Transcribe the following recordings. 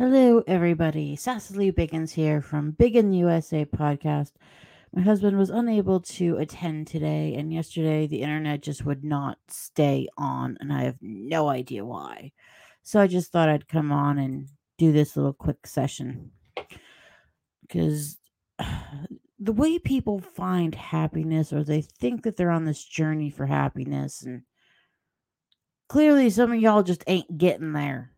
Hello, everybody. Sasseleigh Biggons here from Biggin USA podcast. My husband was unable to attend today, and yesterday the internet just would not stay on, and I have no idea why. So I just thought I'd come on and do this little quick session because the way people find happiness or they think that they're on this journey for happiness, and clearly some of y'all just ain't getting there.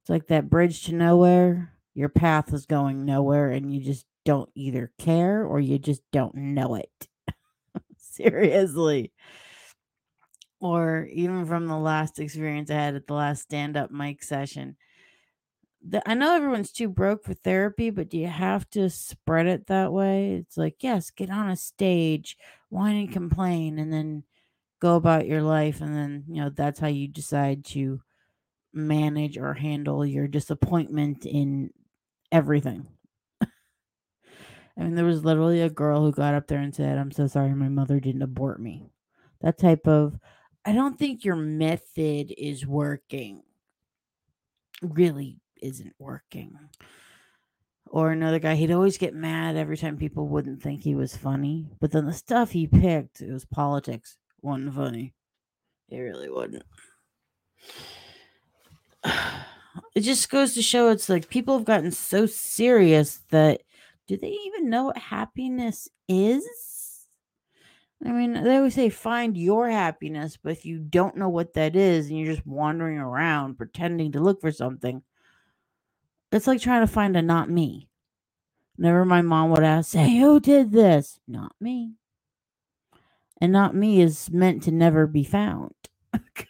It's like that bridge to nowhere. Your path is going nowhere, and you just don't either care or you just don't know it. Seriously. Or even from the last experience I had at the last stand up mic session. The, I know everyone's too broke for therapy, but do you have to spread it that way? It's like, yes, get on a stage, whine and complain, and then go about your life. And then, you know, that's how you decide to manage or handle your disappointment in everything. I mean, there was literally a girl who got up there and said, I'm so sorry my mother didn't abort me. That type of, I don't think your method is working. Really isn't working. Or another guy, he'd always get mad every time people wouldn't think he was funny. But then the stuff he picked, it was politics. Wasn't funny. It really wasn't. It just goes to show it's like people have gotten so serious that do they even know what happiness is? I mean, they always say find your happiness, but if you don't know what that is and you're just wandering around pretending to look for something, it's like trying to find a not me. Never my mom would ask, say, who did this? Not me. And not me is meant to never be found.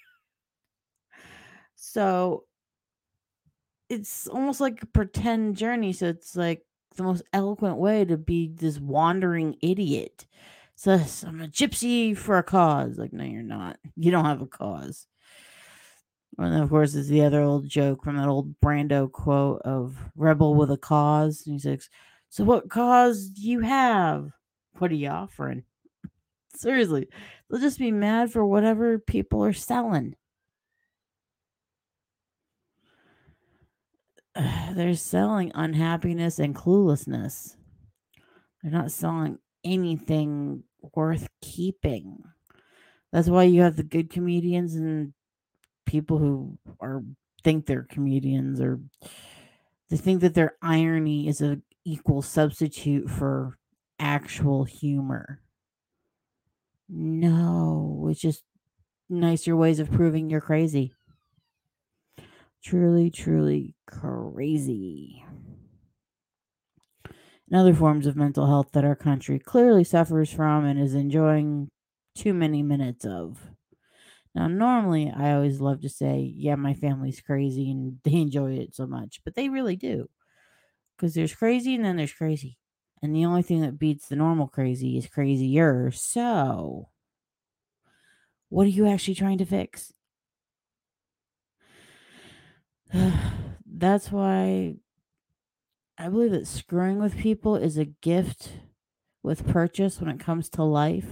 so it's almost like a pretend journey. So it's like the most eloquent way to be this wandering idiot. So I'm a gypsy for a cause. Like, no, you're not. You don't have a cause. And then, of course, is the other old joke from that old Brando quote of "Rebel with a cause." And he says, "So what cause do you have? What are you offering?" Seriously, they'll just be mad for whatever people are selling. they're selling unhappiness and cluelessness. They're not selling anything worth keeping. That's why you have the good comedians and people who are think they're comedians or they think that their irony is an equal substitute for actual humor. No, it's just nicer ways of proving you're crazy truly, truly crazy. And other forms of mental health that our country clearly suffers from and is enjoying too many minutes of. Now, normally I always love to say, yeah, my family's crazy and they enjoy it so much, but they really do. Because there's crazy and then there's crazy. And the only thing that beats the normal crazy is crazier. So, what are you actually trying to fix? That's why I believe that screwing with people is a gift with purchase when it comes to life.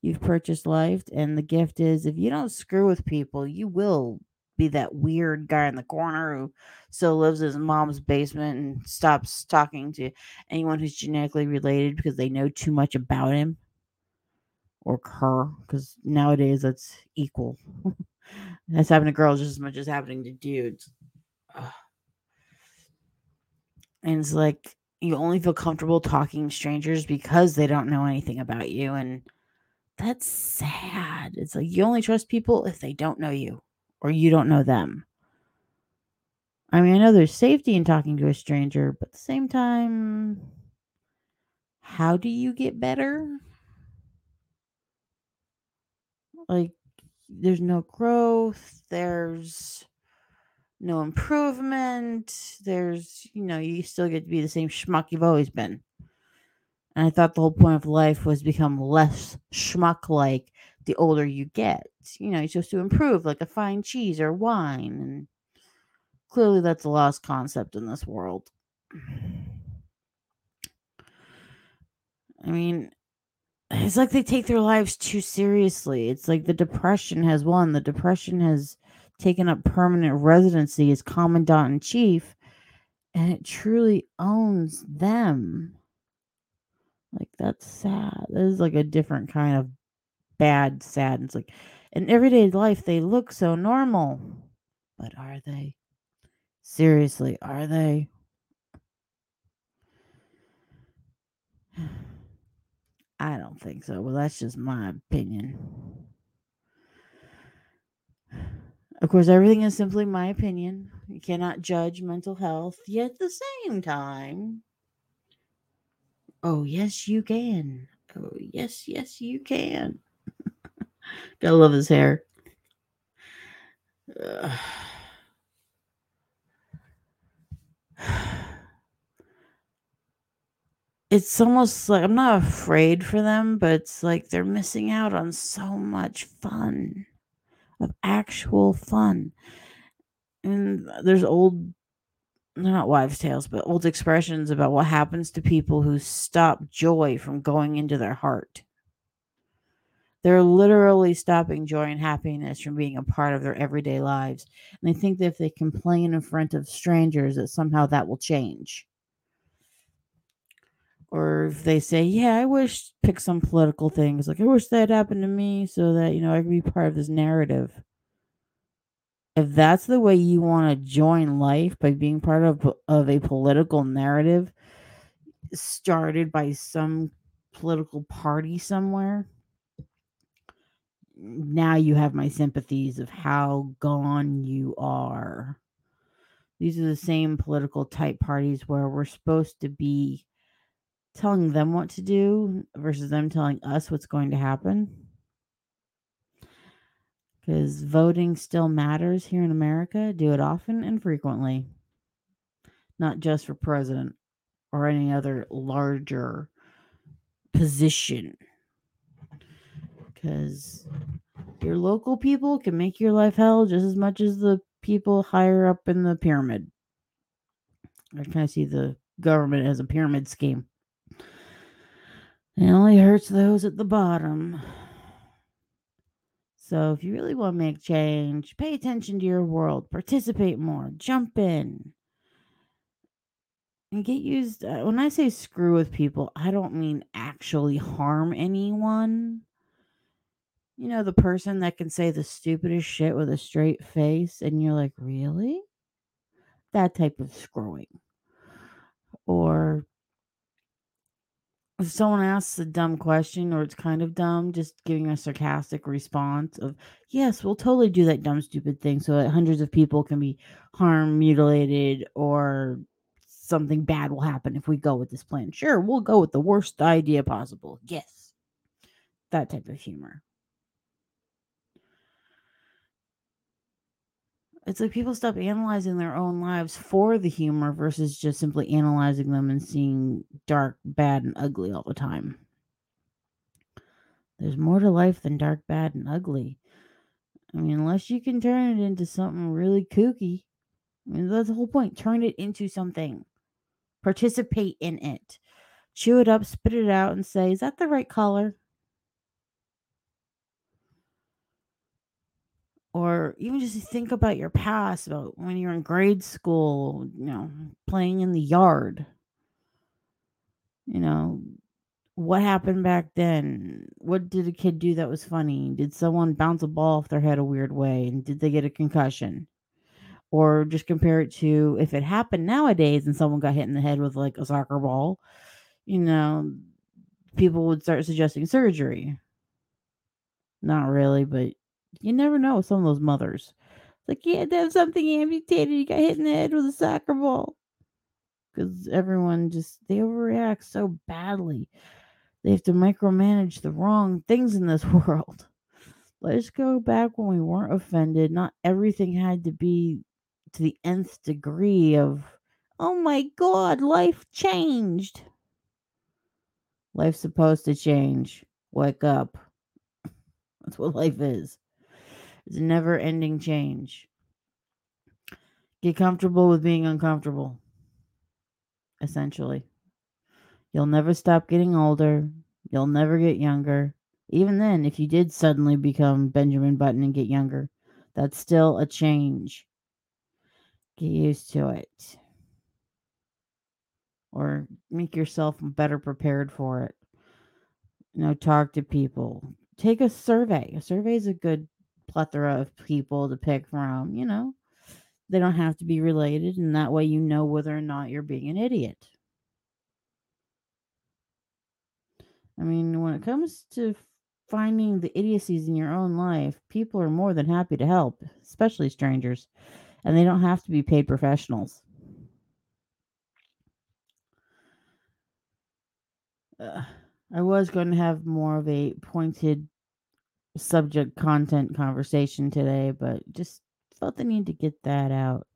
You've purchased life, and the gift is if you don't screw with people, you will be that weird guy in the corner who still lives in his mom's basement and stops talking to anyone who's genetically related because they know too much about him or her. Because nowadays that's equal. that's happening to girls just as much as happening to dudes. And it's like you only feel comfortable talking to strangers because they don't know anything about you. And that's sad. It's like you only trust people if they don't know you or you don't know them. I mean, I know there's safety in talking to a stranger, but at the same time, how do you get better? Like, there's no growth. There's no improvement. There's, you know, you still get to be the same schmuck you've always been. And I thought the whole point of life was become less schmuck like the older you get. You know, you're supposed to improve like a fine cheese or wine. And clearly that's a lost concept in this world. I mean, it's like they take their lives too seriously. It's like the depression has won. The depression has taken up permanent residency as commandant in chief. and it truly owns them. Like that's sad. This is like a different kind of bad sadness. Like in everyday life they look so normal. But are they? Seriously, are they? I don't think so. Well, that's just my opinion. Of course, everything is simply my opinion. You cannot judge mental health, yet at the same time, oh, yes, you can. Oh, yes, yes, you can. Gotta love his hair. Ugh. It's almost like I'm not afraid for them, but it's like they're missing out on so much fun of actual fun. And there's old, not wives' tales, but old expressions about what happens to people who stop joy from going into their heart. They're literally stopping joy and happiness from being a part of their everyday lives. And they think that if they complain in front of strangers, that somehow that will change. Or if they say, Yeah, I wish, pick some political things, like, I wish that happened to me so that, you know, I could be part of this narrative. If that's the way you want to join life by being part of, of a political narrative started by some political party somewhere, now you have my sympathies of how gone you are. These are the same political type parties where we're supposed to be telling them what to do versus them telling us what's going to happen. Because voting still matters here in America. Do it often and frequently, not just for president or any other larger position because your local people can make your life hell just as much as the people higher up in the pyramid. I kind of see the government as a pyramid scheme. It only hurts those at the bottom. So if you really want to make change, pay attention to your world, participate more, jump in, and get used. Uh, when I say screw with people, I don't mean actually harm anyone you know, the person that can say the stupidest shit with a straight face, and you're like, really? That type of screwing. Or if someone asks a dumb question or it's kind of dumb, just giving a sarcastic response of, yes, we'll totally do that dumb, stupid thing so that hundreds of people can be harmed, mutilated, or something bad will happen if we go with this plan. Sure, we'll go with the worst idea possible. Yes. That type of humor. It's like people stop analyzing their own lives for the humor versus just simply analyzing them and seeing dark, bad, and ugly all the time. There's more to life than dark, bad, and ugly. I mean, unless you can turn it into something really kooky. I mean, that's the whole point. Turn it into something. Participate in it. Chew it up, spit it out, and say, is that the right color? Or even just think about your past about when you're in grade school you know playing in the yard. You know what happened back then? What did a kid do that was funny? Did someone bounce a ball off their head a weird way and did they get a concussion? Or just compare it to if it happened nowadays and someone got hit in the head with like a soccer ball you know people would start suggesting surgery. Not really but you never know some of those mothers. It's like you have something amputated. You got hit in the head with a soccer ball. Because everyone just, they overreact so badly. They have to micromanage the wrong things in this world. Let's go back when we weren't offended. Not everything had to be to the nth degree of, oh my God, life changed. Life's supposed to change. Wake up. That's what life is. It's a never ending change. Get comfortable with being uncomfortable, essentially. You'll never stop getting older. You'll never get younger. Even then, if you did suddenly become Benjamin Button and get younger, that's still a change. Get used to it. or make yourself better prepared for it. You know, talk to people. Take a survey. A survey is a good plethora of people to pick from, you know. They don't have to be related, and that way you know whether or not you're being an idiot. I mean, when it comes to finding the idiocies in your own life, people are more than happy to help, especially strangers, and they don't have to be paid professionals. Uh, I was going to have more of a pointed subject content conversation today, but just felt the need to get that out.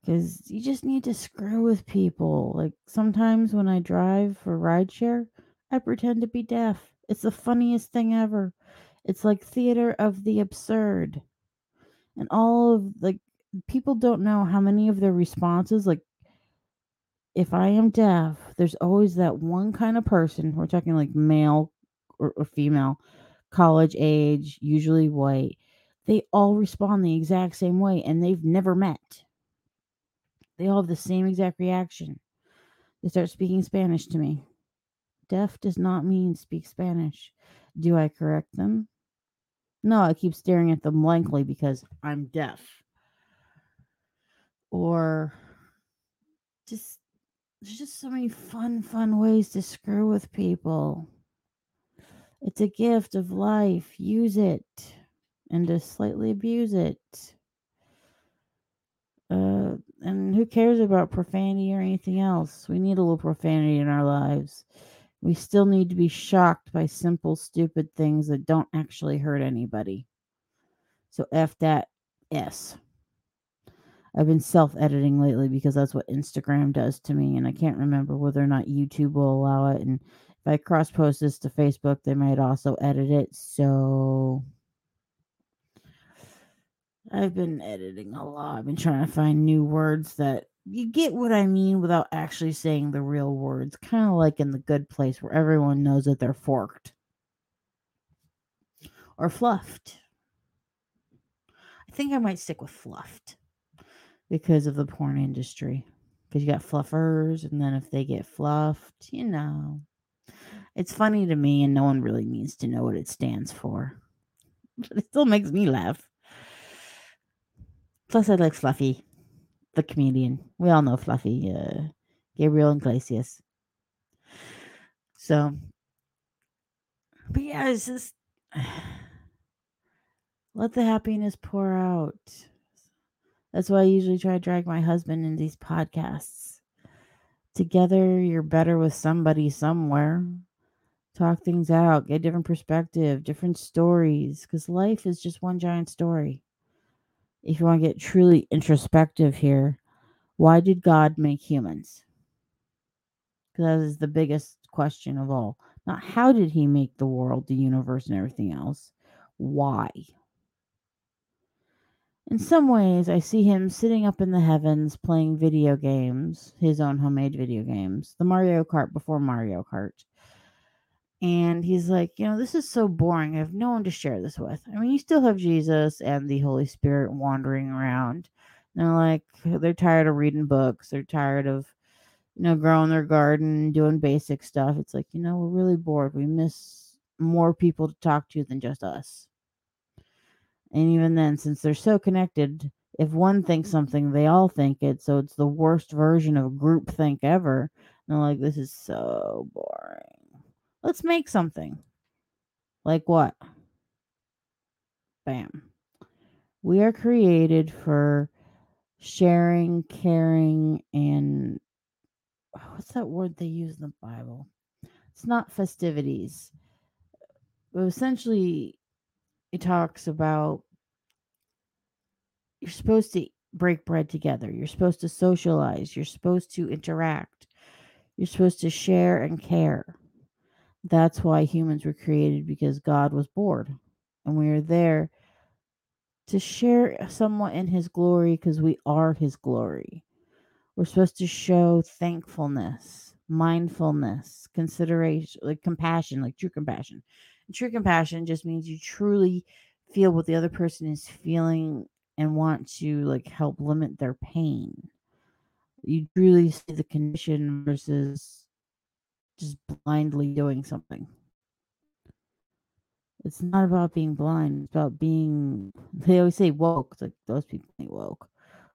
Because you just need to screw with people. Like sometimes when I drive for rideshare, I pretend to be deaf. It's the funniest thing ever. It's like theater of the absurd. And all of like people don't know how many of their responses like if I am deaf, there's always that one kind of person, we're talking like male or, or female, college age, usually white. They all respond the exact same way and they've never met. They all have the same exact reaction. They start speaking Spanish to me. Deaf does not mean speak Spanish. Do I correct them? No, I keep staring at them blankly because I'm deaf. Or just there's just so many fun, fun ways to screw with people. It's a gift of life. Use it and to slightly abuse it. Uh, and who cares about profanity or anything else? We need a little profanity in our lives. We still need to be shocked by simple, stupid things that don't actually hurt anybody. So F that S. I've been self editing lately because that's what Instagram does to me, and I can't remember whether or not YouTube will allow it. And if I cross post this to Facebook, they might also edit it. So I've been editing a lot. I've been trying to find new words that you get what I mean without actually saying the real words. Kind of like in the good place where everyone knows that they're forked or fluffed. I think I might stick with fluffed because of the porn industry. Because you got fluffers, and then if they get fluffed, you know. It's funny to me, and no one really needs to know what it stands for. But it still makes me laugh. Plus, I like Fluffy, the comedian. We all know Fluffy, uh, Gabriel Iglesias. So, but yeah, it's just let the happiness pour out. That's why I usually try to drag my husband in these podcasts. Together, you're better with somebody somewhere. Talk things out, get different perspective, different stories, because life is just one giant story. If you want to get truly introspective here, why did God make humans? Because that is the biggest question of all. Not how did he make the world, the universe, and everything else? Why? In some ways, I see him sitting up in the heavens playing video games, his own homemade video games, the Mario Kart before Mario Kart. And he's like, you know, this is so boring. I have no one to share this with. I mean, you still have Jesus and the Holy Spirit wandering around. And they're like, they're tired of reading books. They're tired of, you know, growing their garden, doing basic stuff. It's like, you know, we're really bored. We miss more people to talk to than just us. And even then, since they're so connected, if one thinks something, they all think it. So it's the worst version of group think ever. And they're like, this is so boring. Let's make something. Like what? Bam. We are created for sharing, caring, and what's that word they use in the Bible? It's not festivities. But essentially, it talks about you're supposed to break bread together. You're supposed to socialize. You're supposed to interact. You're supposed to share and care. That's why humans were created because God was bored. And we are there to share somewhat in his glory because we are his glory. We're supposed to show thankfulness, mindfulness, consideration, like compassion, like true compassion. And true compassion just means you truly feel what the other person is feeling and want to like help limit their pain. You truly see the condition versus just blindly doing something. It's not about being blind. It's about being. They always say woke. Like those people ain't woke.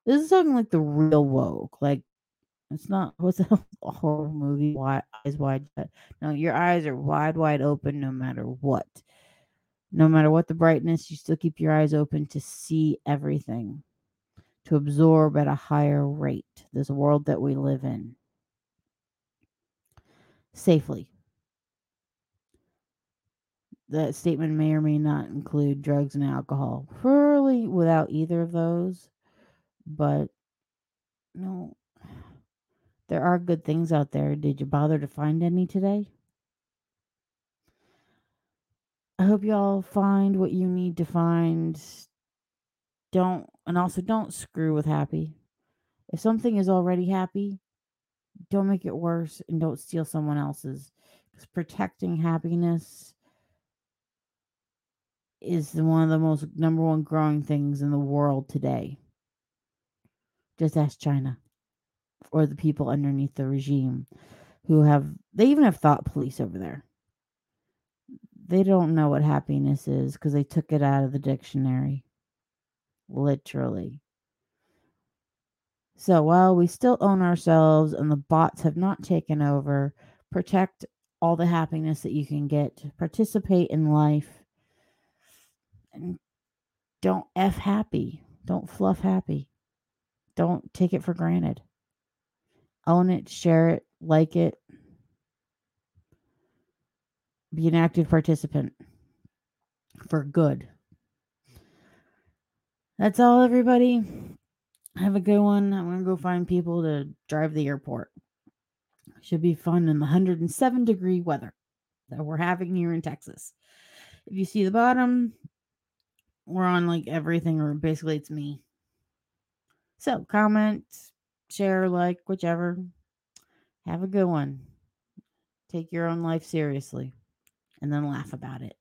This is something like the real woke. Like it's not. What's a horror movie? Wide eyes wide shut. No, your eyes are wide, wide open, no matter what. No matter what the brightness, you still keep your eyes open to see everything, to absorb at a higher rate. This world that we live in safely. That statement may or may not include drugs and alcohol. Probably without either of those, but no, there are good things out there. Did you bother to find any today? I hope y'all find what you need to find. Don't, and also don't screw with happy. If something is already happy, don't make it worse and don't steal someone else's. Because protecting happiness is one of the most number one growing things in the world today. Just ask China or the people underneath the regime who have, they even have thought police over there they don't know what happiness is because they took it out of the dictionary. Literally. So while we still own ourselves and the bots have not taken over, protect all the happiness that you can get, participate in life, and don't F happy. Don't fluff happy. Don't take it for granted. Own it, share it, like it, be an active participant for good. That's all, everybody. Have a good one. I'm going to go find people to drive the airport. Should be fun in the 107 degree weather that we're having here in Texas. If you see the bottom, we're on like everything, or basically it's me. So comment, share, like, whichever. Have a good one. Take your own life seriously and then laugh about it.